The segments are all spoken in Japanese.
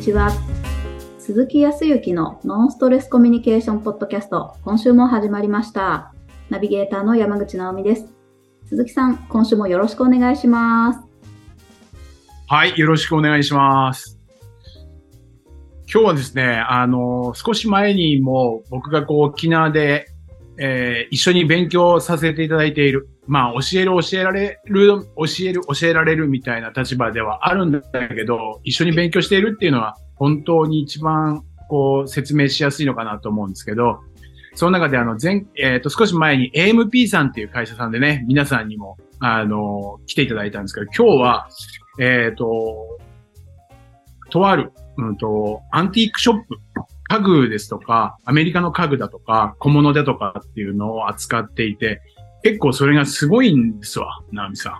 ちは。鈴木康之のノンストレスコミュニケーションポッドキャスト、今週も始まりました。ナビゲーターの山口直美です。鈴木さん、今週もよろしくお願いします。はい、よろしくお願いします。今日はですね、あの、少し前にも僕がこう沖縄で、えー一緒に勉強させていただいている。まあ、教える、教えられる、教える、教えられるみたいな立場ではあるんだけど、一緒に勉強しているっていうのは本当に一番こう説明しやすいのかなと思うんですけど、その中であの前、えっ、と、少し前に AMP さんっていう会社さんでね、皆さんにも、あの、来ていただいたんですけど、今日は、えっ、と、とある、うんと、アンティークショップ、家具ですとか、アメリカの家具だとか、小物だとかっていうのを扱っていて、結構それがすごいんですわ、直美さん。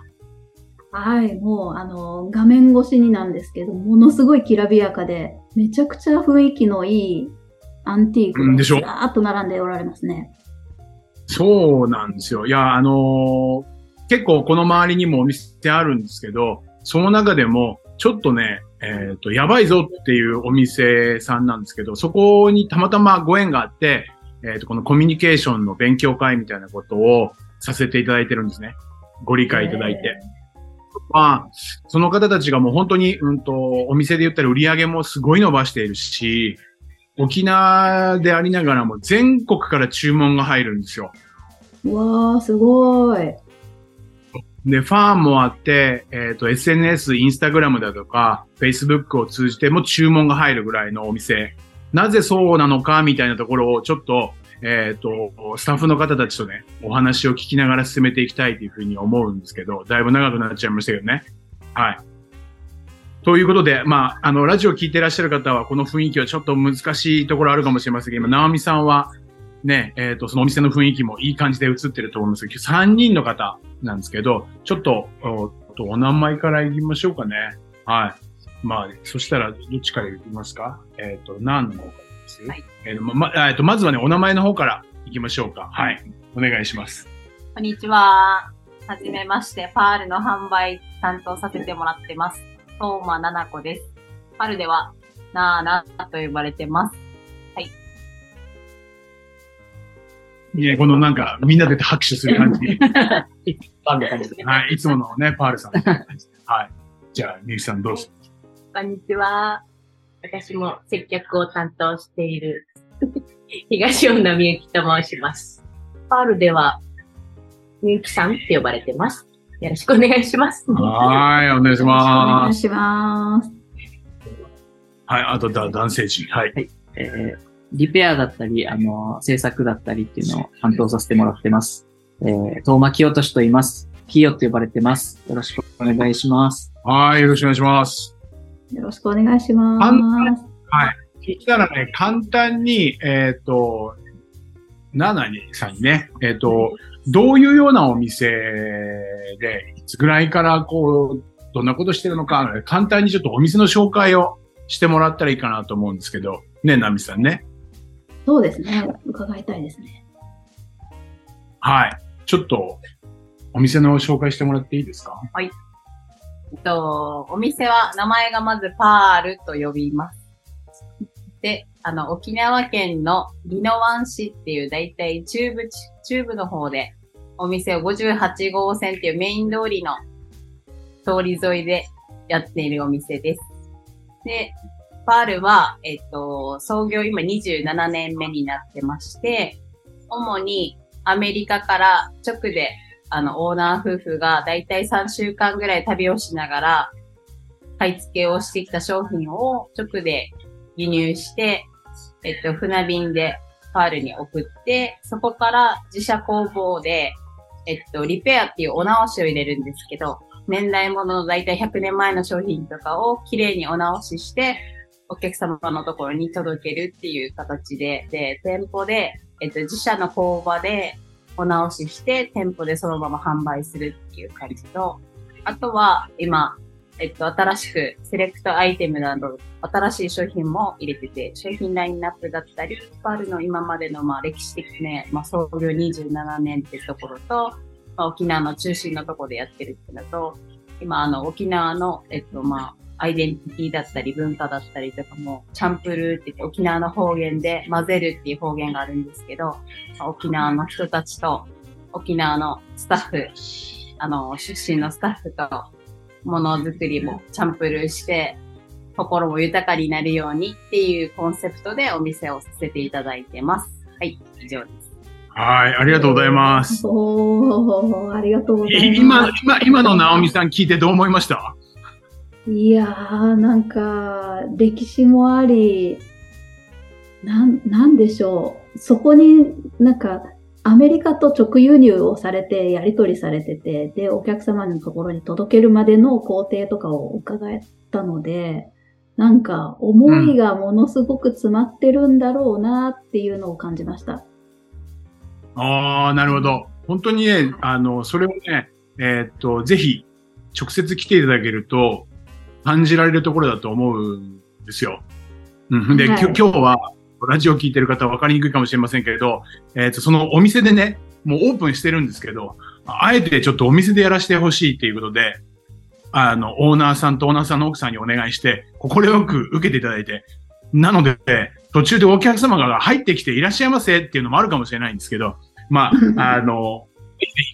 はい、もう、あの、画面越しになんですけど、ものすごいきらびやかで、めちゃくちゃ雰囲気のいいアンティークがうんでしょ？ずらーっと並んでおられますね。そうなんですよ。いや、あのー結構この周りにもお店あるんですけど、その中でも、ちょっとね、えっ、と、やばいぞっていうお店さんなんですけど、そこにたまたまご縁があって、えっ、と、このコミュニケーションの勉強会みたいなことをさせていただいてるんですね。ご理解いただいて。まあ、その方たちがもう本当に、うんと、お店で言ったら売り上げもすごい伸ばしているし、沖縄でありながらも全国から注文が入るんですよ。うわー、すごい。で、ファンもあって、えっ、と、SNS、インスタグラムだとか、Facebook を通じても注文が入るぐらいのお店。なぜそうなのかみたいなところをちょっと、えっ、と、スタッフの方たちとね、お話を聞きながら進めていきたいというふうに思うんですけど、だいぶ長くなっちゃいましたけどね。はい。ということで、まあ、あの、ラジオ聞いてらっしゃる方は、この雰囲気はちょっと難しいところあるかもしれませんけど、今、直美さんは、ね、えっ、と、そのお店の雰囲気もいい感じで映ってると思いますけど、3人の方なんですけど、ちょっと、おお名前から言いましょうかね。はい。まあ、そしたら、どっちから言いますか？えっ、と、何の方はい。えーとま、まえーと、まずはね、お名前の方から行きましょうか。はい。お願いします。こんにちは。はじめまして、パールの販売担当させてもらってます。相馬奈々子です。パールでは、なーなーと呼ばれてます。いや、このなんか、みんなで拍手する感じ。はい。いつものね、パールさん。はい。じゃあ、みゆきさんどうぞ。こんにちは。私も接客を担当している 東女みゆきと申します。パールでは、みゆきさんって呼ばれてます。よろしくお願いします。はい、お願いしおます。願いします。はい、あとだ、男性陣。はい。えーリペアだったり、あの、制作だったりっていうのを担当させてもらってます。えー、東間清俊と言います。キヨと呼ばれてます。よろしくお願いします。はい、よろしくお願いします。よろしくお願いしま簡す。そしたらね、簡単に、えっ、と、ナナにさんにね、えっ、と、どういうようなお店で、いつぐらいからこう、どんなことしてるのか、簡単にちょっとお店の紹介をしてもらったらいいかなと思うんですけど、ね、ナミさんね。そうですね。伺いたいですね。はい。ちょっと、お店の紹介してもらっていいですか？えっと、お店は、名前がまずパールと呼びます。で、あの、沖縄県の宜野湾市っていう、だいたい中部、中部の方で、お店を58号線っていうメイン通りの通り沿いでやっているお店です。で、パールは、えっと、創業今27年目になってまして、主にアメリカから直であの、オーナー夫婦がだいたい3週間ぐらい旅をしながら、買い付けをしてきた商品を直で輸入して、えっと、船便でパールに送って、そこから自社工房で、えっと、リペアっていうお直しを入れるんですけど、年代物のだいたい100年前の商品とかをきれいにお直しして、お客様のところに届けるっていう形で、で、店舗で、えっと、自社の工場でお直しして、店舗でそのまま販売するっていう感じと、あとは今、えっと、新しくセレクトアイテムなど、新しい商品も入れてて、商品ラインナップだったり、パールの今までのまあ歴史的ね、まあ創業27年ってところと、まあ、沖縄の中心のところでやってるっていうのと、今あの沖縄の、えっとまあ、アイデンティティだったり文化だったりとかも、チャンプルーって言って沖縄の方言で混ぜるっていう方言があるんですけど、沖縄の人たちと沖縄のスタッフ、あの、出身のスタッフとものづくりもチャンプルーして、心も豊かになるようにっていうコンセプトでお店をさせていただいてます。はい、以上です。はい、ありがとうございます。おー、ありがとうございます。い今、今、今の直美さん聞いてどう思いました？いやー、なんか、歴史もあり、なん、なんでしょう。そこになんか、アメリカと直輸入をされて、やり取りされてて、で、お客様のところに届けるまでの工程とかを伺ったので、なんか、思いがものすごく詰まってるんだろうなっていうのを感じました。ああ、なるほど。本当にね、あの、それをね、えーっと、ぜひ、直接来ていただけると、感じられるところだと思うんですよ。うん。で、はい今日は、ラジオ聞いてる方は分かりにくいかもしれませんけれど、えーっと、そのお店でね、もうオープンしてるんですけど、あえてちょっとお店でやらせてほしいっていうことで、あの、オーナーさんとオーナーさんの奥さんにお願いして、快く受けていただいて、なので、途中でお客様が入ってきていらっしゃいませっていうのもあるかもしれないんですけど、まあ、あの、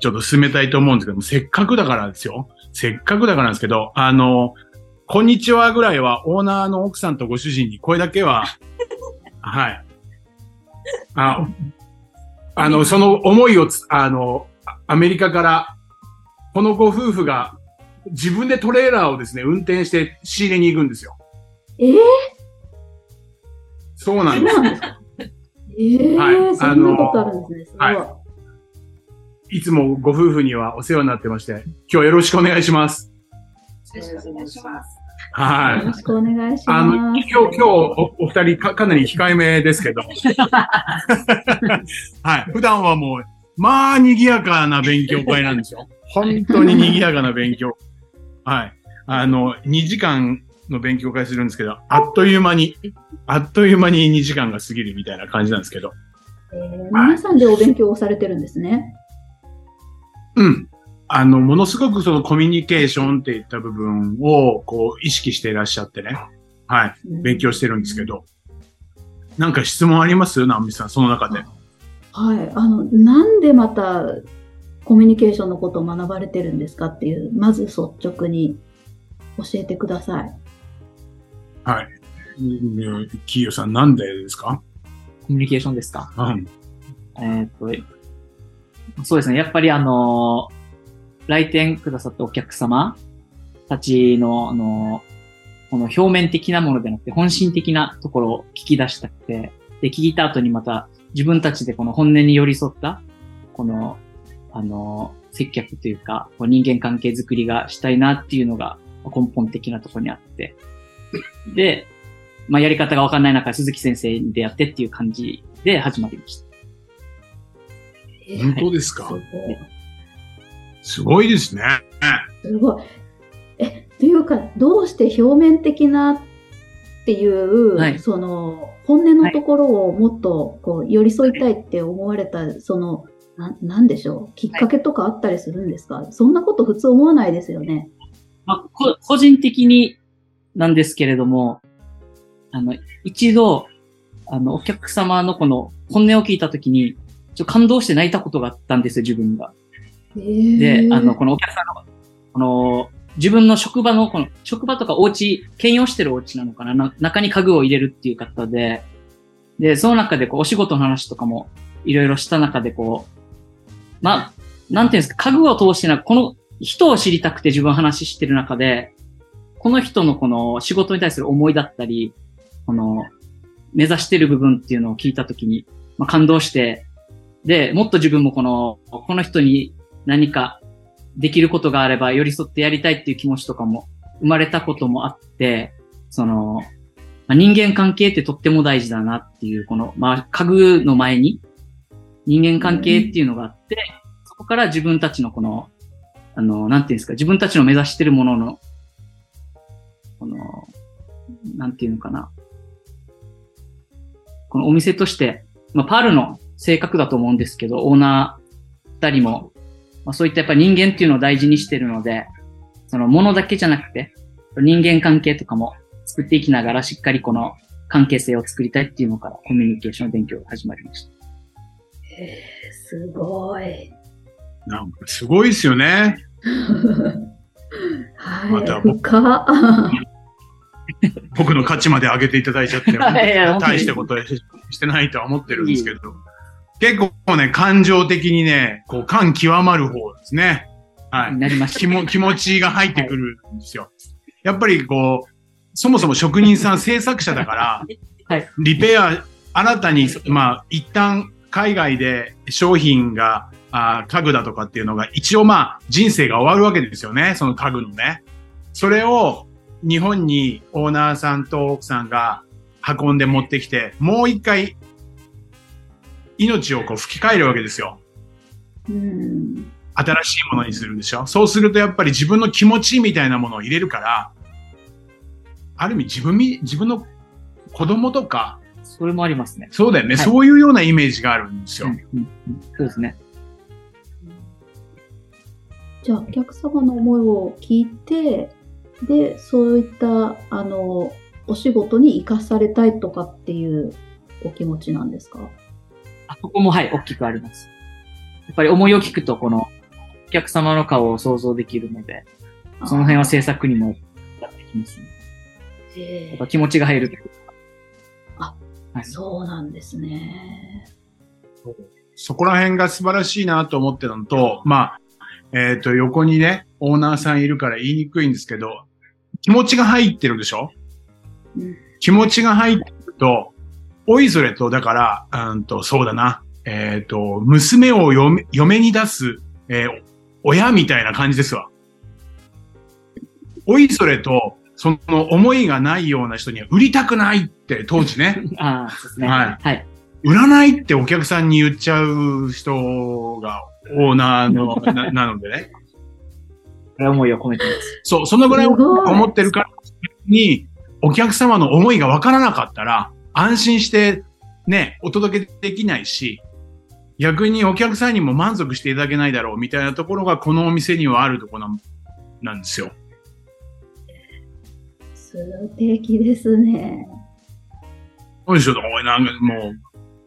ちょっと進めたいと思うんですけども、せっかくだからですよ。せっかくだからなんですけど、あの、こんにちはぐらいはオーナーの奥さんとご主人に声だけは、はい。ああの、その思いをつ、あの、あアメリカから、このご夫婦が自分でトレーラーをですね、運転して仕入れに行くんですよ。えー、そうなんですそう。なんですかえー、はいそんなことあるんですね。すごい。はいつもご夫婦にはお世話になってまして、今日よろしくお願いします。よろしくお願いします。はいよろ。しくお願いしあの、ます。今日、今日お、お二人か、かなり控えめですけど。はい。普段はもう、まあ、賑やかな勉強会なんですよ。本当に賑やかな勉強。はい。あの、2時間の勉強会するんですけど、あっという間に、あっという間に2時間が過ぎるみたいな感じなんですけど。えー皆さんでお勉強をされてるんですね。うん。あの、ものすごくそのコミュニケーションっていった部分を、こう、意識していらっしゃってね。はい。勉強してるんですけど。なんか質問あります？ナオミさん、その中で。はい。あの、なんでまたコミュニケーションのことを学ばれてるんですかっていう、まず率直に教えてください。はい。うんキーヨさん、なんでですか？コミュニケーションですか？うん。えーっと、そうですね。やっぱりあの、来店くださったお客様たちの、あの、この表面的なものでなくて、本心的なところを聞き出したくて、で、聞いた後にまた自分たちでこの本音に寄り添った、この、あの、接客というか、こう人間関係づくりがしたいなっていうのが根本的なところにあって、で、まあ、やり方がわかんない中、鈴木先生に出会ってっていう感じで始まりました。え本当ですか？すごい。すごいですね。すごい。え、というか、どうして表面的なっていう、はいその、本音のところをもっとこう寄り添いたいって思われた、その、ななんでしょう？きっかけとかあったりするんですか、そんなこと普通思わないですよね。まあ、こ個人的になんですけれども、あの、一度、あの、お客様のこの本音を聞いたときに、ちょっと感動して泣いたことがあったんですよ、自分が。で、あの、このお客さんの、この、自分の職場の、この、職場とかお家、兼用してるお家なのかな？な中に家具を入れるっていう方で、で、その中でこう、お仕事の話とかも、いろいろした中でこう、まあ、なんていうんですか、家具を通してなく、この人を知りたくて自分話してる中で、この人のこの仕事に対する思いだったり、この、目指してる部分っていうのを聞いたときに、まあ、感動して、で、もっと自分もこの、この人に何かできることがあれば寄り添ってやりたいっていう気持ちとかも生まれたこともあって、その、まあ、人間関係ってとっても大事だなっていう、この、まあ、家具の前に人間関係っていうのがあって、そこから自分たちのこの、あの、なんていうんですか、自分たちの目指してるものの、この、なんていうのかな。このお店として、まあ、パールの性格だと思うんですけど、オーナー二人も、まあ、そういったやっぱ人間っていうのを大事にしてるので、そのものだけじゃなくて、人間関係とかも作っていきながらしっかりこの関係性を作りたいっていうのからコミュニケーション勉強が始まりました。へーすごい。なんかすごいですよね。はい。また僕僕の価値まで上げていただいちゃって、大したことしてないとは思ってるんですけど、結構ね、感情的にね、こう、感極まる方ですね。はい。なりました。気も気持ちが入ってくるんですよ。やっぱりこう、そもそも職人さん制作者だから、はいリペア、新たに、まあ、一旦海外で商品が、あー家具だとかっていうのが、一応まあ、人生が終わるわけですよね、その家具のね。それを日本にオーナーさんと奥さんが運んで持ってきて、もう一回、命をこう吹き替えるわけですよ。うん。新しいものにするでしょ？そうするとやっぱり自分の気持ちみたいなものを入れるから、ある意味自分み、自分の子供とか、それもありますね。そうだよね、はいそういうようなイメージがあるんですよ。うんうんうんそうですね。じゃあ、お客様の思いを聞いて、で、そういった、あの、お仕事に生かされたいとかっていうお気持ちなんですか？あここもはい、大きくあります。やっぱり思いを聞くと、この、お客様の顔を想像できるので、その辺は制作にもやってきますね。やっぱ気持ちが入るというか。あはい、そうなんですね。そこら辺が素晴らしいなと思ってたのと、まあ、えっ、と、横にね、オーナーさんいるから言いにくいんですけど、気持ちが入ってるでしょ？うん気持ちが入ってると、おいそれと、だから、うんと、そうだな、えっ、と、娘を嫁嫁に出す、えー親みたいな感じですわ。おいそれと、その思いがないような人には売りたくないって当時ね、ああ、そうですね。はいはい。売らないってお客さんに言っちゃう人がオーナーの ななのでね。これは思いを込めてます。そう、そのぐらい思ってるからに、お客様の思いがわからなかったら、安心してね、お届けできないし、逆にお客さんにも満足していただけないだろうみたいなところがこのお店にはあるところなんなんですよ。素敵ですね。そうでしょおいなんかも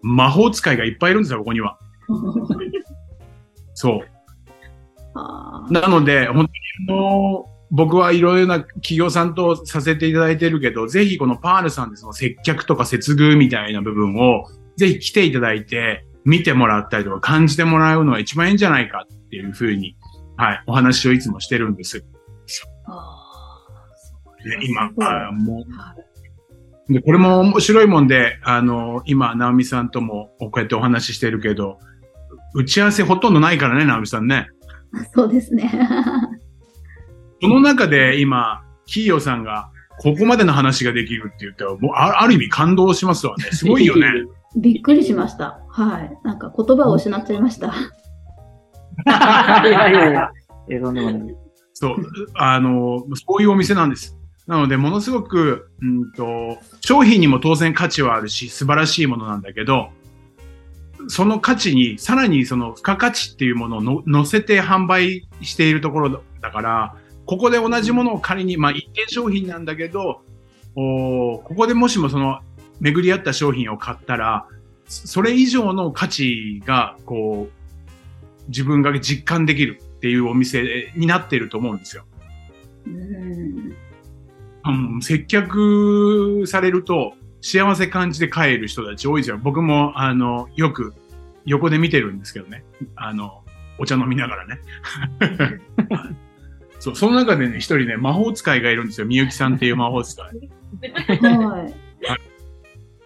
う、魔法使いがいっぱいいるんですよ、ここには。そう。なので、本当にあの、僕はいろいろな企業さんとさせていただいてるけど、ぜひこのパールさんでその接客とか接遇みたいな部分を、ぜひ来ていただいて、見てもらったりとか感じてもらうのが一番いいんじゃないかっていうふうに、はい、お話をいつもしてるんです。あで今、あもう、で、これも面白いもんで、あの、今、直美さんともこうやってお話ししてるけど、打ち合わせほとんどないからね、直美さんね。そうですね。その中で今、キーヨさんが、ここまでの話ができるって言ったら、もうあある意味感動しますわね。すごいよね。びっくりしました。はい。なんか言葉を失っちゃいました。いやいやいや。えー、とんでもない。そう。あの、そういうお店なんです。なので、ものすごく、うんと、商品にも当然価値はあるし、素晴らしいものなんだけど、その価値に、さらにその付加価値っていうものをの乗せて販売しているところだから、ここで同じものを仮に、まあ一見商品なんだけど、おここでもしもその巡り合った商品を買ったら、そそれ以上の価値が、こう、自分が実感できるっていうお店になってると思うんですよ。うん。うん、接客されると幸せ感じて帰る人たち多いですよ。僕も、あの、よく横で見てるんですけどね。あの、お茶飲みながらね。そう、その中でね、一人ね、魔法使いがいるんですよ。みゆきさんっていう魔法使い。はい。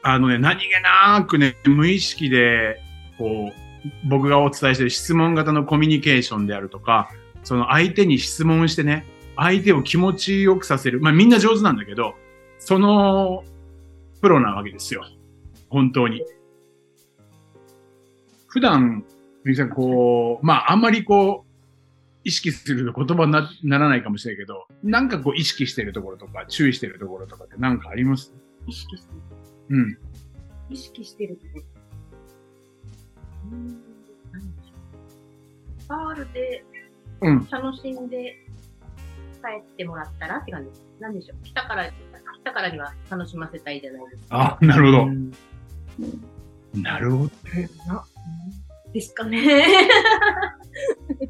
あのね、何気なくね、無意識で、こう、僕がお伝えしてる質問型のコミュニケーションであるとか、その相手に質問してね、相手を気持ちよくさせる。まあみんな上手なんだけど、そのプロなわけですよ。本当に。普段、みさん、こう、まああんまりこう、意識すると言葉になならないかもしれないけど、なんかこう意識してるところとか、注意してるところとかってなんかあります？意識してる。うん。意識してるところ。うーん何でしょうパールでうん。楽しんでってもらったらって感じです。なんでしょう。来たから、来たからには楽しませたいじゃないですか。あ、なるほど。うんなるほど。なですかね。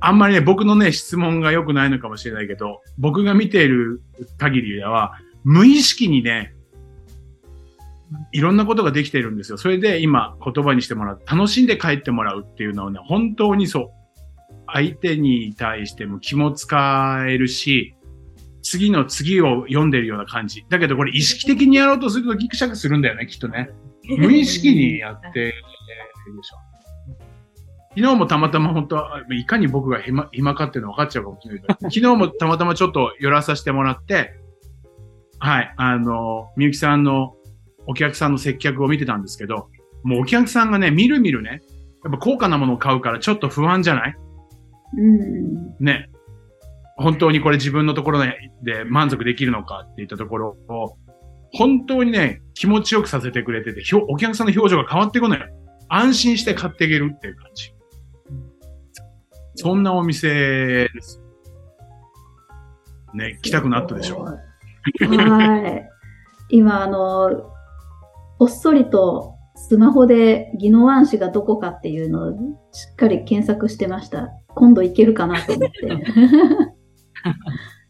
あんまりね、僕のね、質問が良くないのかもしれないけど、僕が見ている限りでは、無意識にね、いろんなことができているんですよ。それで今言葉にしてもらう。楽しんで帰ってもらうっていうのはね、本当にそう。相手に対しても気も使えるし、次の次を読んでるような感じ。だけどこれ意識的にやろうとするとギクシャクするんだよね、きっとね。無意識にやってるでしょ。昨日もたまたま本当は、いかに僕が暇暇かっていうの分かっちゃうかもしれないけど、昨日もたまたまちょっと寄らさせてもらって、はい、あの、みゆきさんのお客さんの接客を見てたんですけど、もうお客さんがね、みるみるね、やっぱ高価なものを買うからちょっと不安じゃない？うん。ね。本当にこれ自分のところで満足できるのかっていったところを、本当にね、気持ちよくさせてくれてて、お客さんの表情が変わっていくのよ。安心して買っていけるっていう感じ。そんなお店です。ね、来たくなったでしょ。はい。今、あの、こっそりとスマホで宜野湾市がどこかっていうのをしっかり検索してました。今度行けるかなと思って。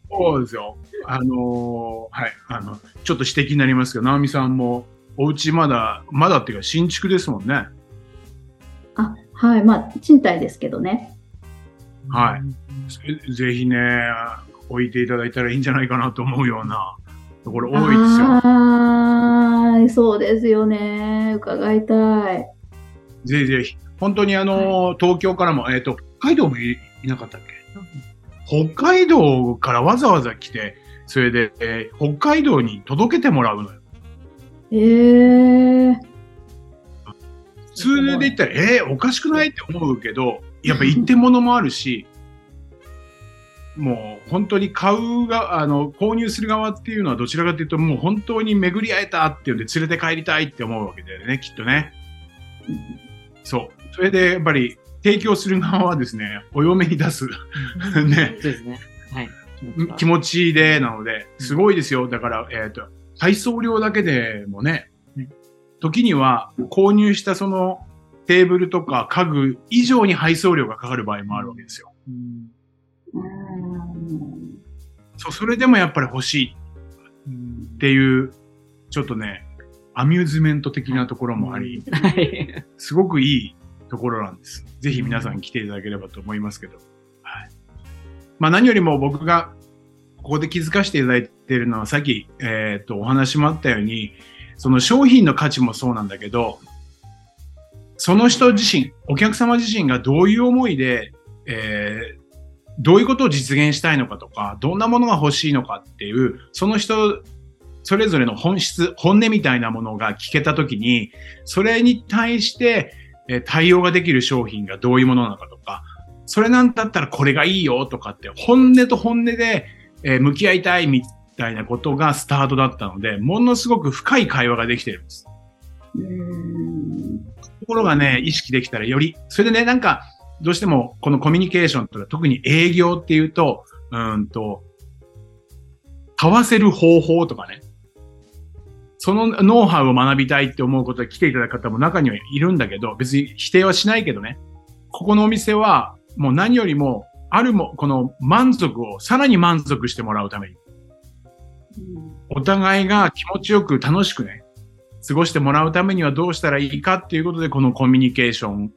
そうですよ。あのーはい。あの、ちょっと指摘になりますけど、直美さんも、お家まだ、まだっていうか新築ですもんね。あ、はい。まあ、賃貸ですけどね。はい。ぜぜひね、置いていただいたらいいんじゃないかなと思うようなところ多いですよ。ああ、そうですよね。伺いたい。ぜひぜひ。本当にあの、東京からも、えっ、と、北海道もいいなかったっけ？北海道からわざわざ来て、それで、えー北海道に届けてもらうのよ。ええー。普通で言ったら、えー、おかしくない？って思うけど、やっぱ一点物もあるし、もう本当に買うが、あの、購入する側っていうのはどちらかというと、もう本当に巡り会えたっていうんで連れて帰りたいって思うわけだよね、きっとね。そう。それでやっぱり提供する側はですね、お嫁に出す、ね、そうですね。はい。気持ちでなので、すごいですよ。だから、えっ、と、配送料だけでもねうん、時には購入したそのテーブルとか家具以上に配送料がかかる場合もあるわけですよ。うんうんそう、それでもやっぱり欲しいうんっていう、ちょっとね、アミューズメント的なところもあり、はい。すごくいいところなんです。ぜひ皆さん来ていただければと思いますけど。はい。まあ何よりも僕がここで気づかせていただいているのはさっき、えっ、と、お話もあったように、その商品の価値もそうなんだけど、その人自身、お客様自身がどういう思いで、えーどういうことを実現したいのかとか、どんなものが欲しいのかっていう、その人それぞれの本質、本音みたいなものが聞けたときに、それに対して、え対応ができる商品がどういうものなのかとか、それなんだったらこれがいいよとかって、本音と本音で、え向き合いたいみたいなことがスタートだったので、ものすごく深い会話ができてるんです。うんところがね、意識できたらより、それでね、なんか、どうしてもこのコミュニケーションとか、特に営業っていうと、うーんと、買わせる方法とかね、そのノウハウを学びたいって思うことで来ていただく方も中にはいるんだけど、別に否定はしないけどね、ここのお店はもう何よりも、あるも、この満足をさらに満足してもらうために、お互いが気持ちよく楽しくね、過ごしてもらうためにはどうしたらいいかっていうことで、このコミュニケーション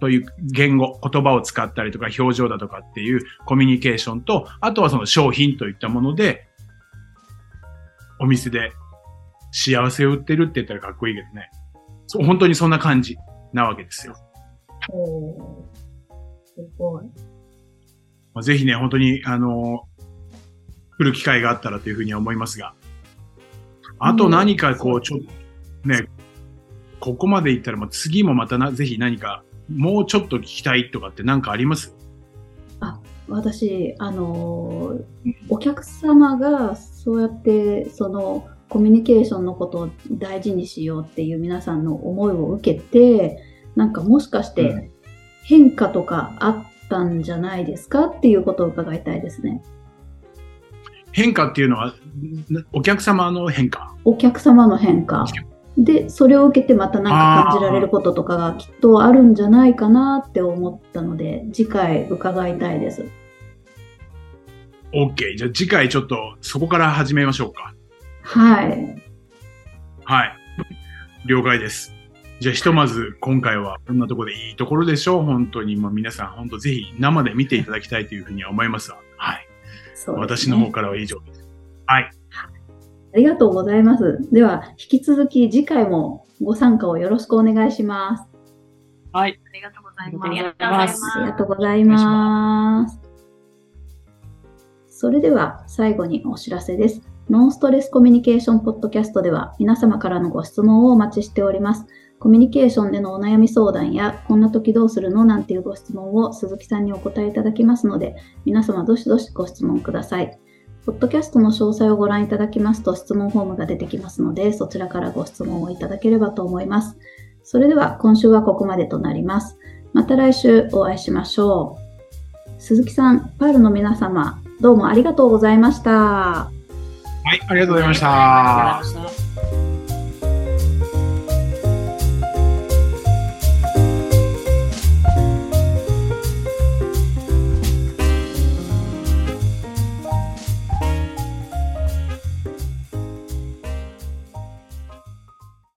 という言語、言葉を使ったりとか表情だとかっていうコミュニケーションと、あとはその商品といったもので、お店で幸せを売ってるって言ったらかっこいいけどね。そう、本当にそんな感じなわけですよ。おーすごい。まあぜひね、本当に、あの来る機会があったらというふうには思いますが。あと何かこう、ちょっと、ね、ここまで行ったら、まあ次もまたな、ぜひ何か、もうちょっと聞きたいとかって何かあります？私、あのーお客様がそうやって、その、コミュニケーションのことを大事にしようっていう皆さんの思いを受けて、なんかもしかしうて変化とかあったんじゃないですかっていうことを伺いたいですね。変化っていうのは、お客様の変化？お客様の変化。で、それを受けてまた何か感じられることとかがきっとあるんじゃないかなって思ったので、次回伺いたいです。OK。じゃあ次回ちょっとそこから始めましょうか。はい。はい。了解です。じゃあひとまず今回はこんなところでいいところでしょう。本当に、まあ、皆さん本当ぜひ生で見ていただきたいというふうには思いますが、はい。ね私の方からは以上です。はい。ありがとうございます。では、引き続き次回もご参加をよろしくお願いします。はい。ありがとうございあります。がとうございますありがとうございます。それでは最後にお知らせです。ノンストレスコミュニケーションポッドキャストでは皆様からのご質問をお待ちしております。コミュニケーションでのお悩み相談や、こんな時どうするのなんていうご質問を鈴木さんにお答えいただきますので、皆様どしどしご質問ください。ポッドキャストの詳細をご覧いただきますと質問フォームが出てきますので、そちらからご質問をいただければと思います。それでは今週はここまでとなります。また来週お会いしましょう。鈴木さん、パールの皆様、どうもありがとうございました。はい、ありがとうございました。ありがとうございました。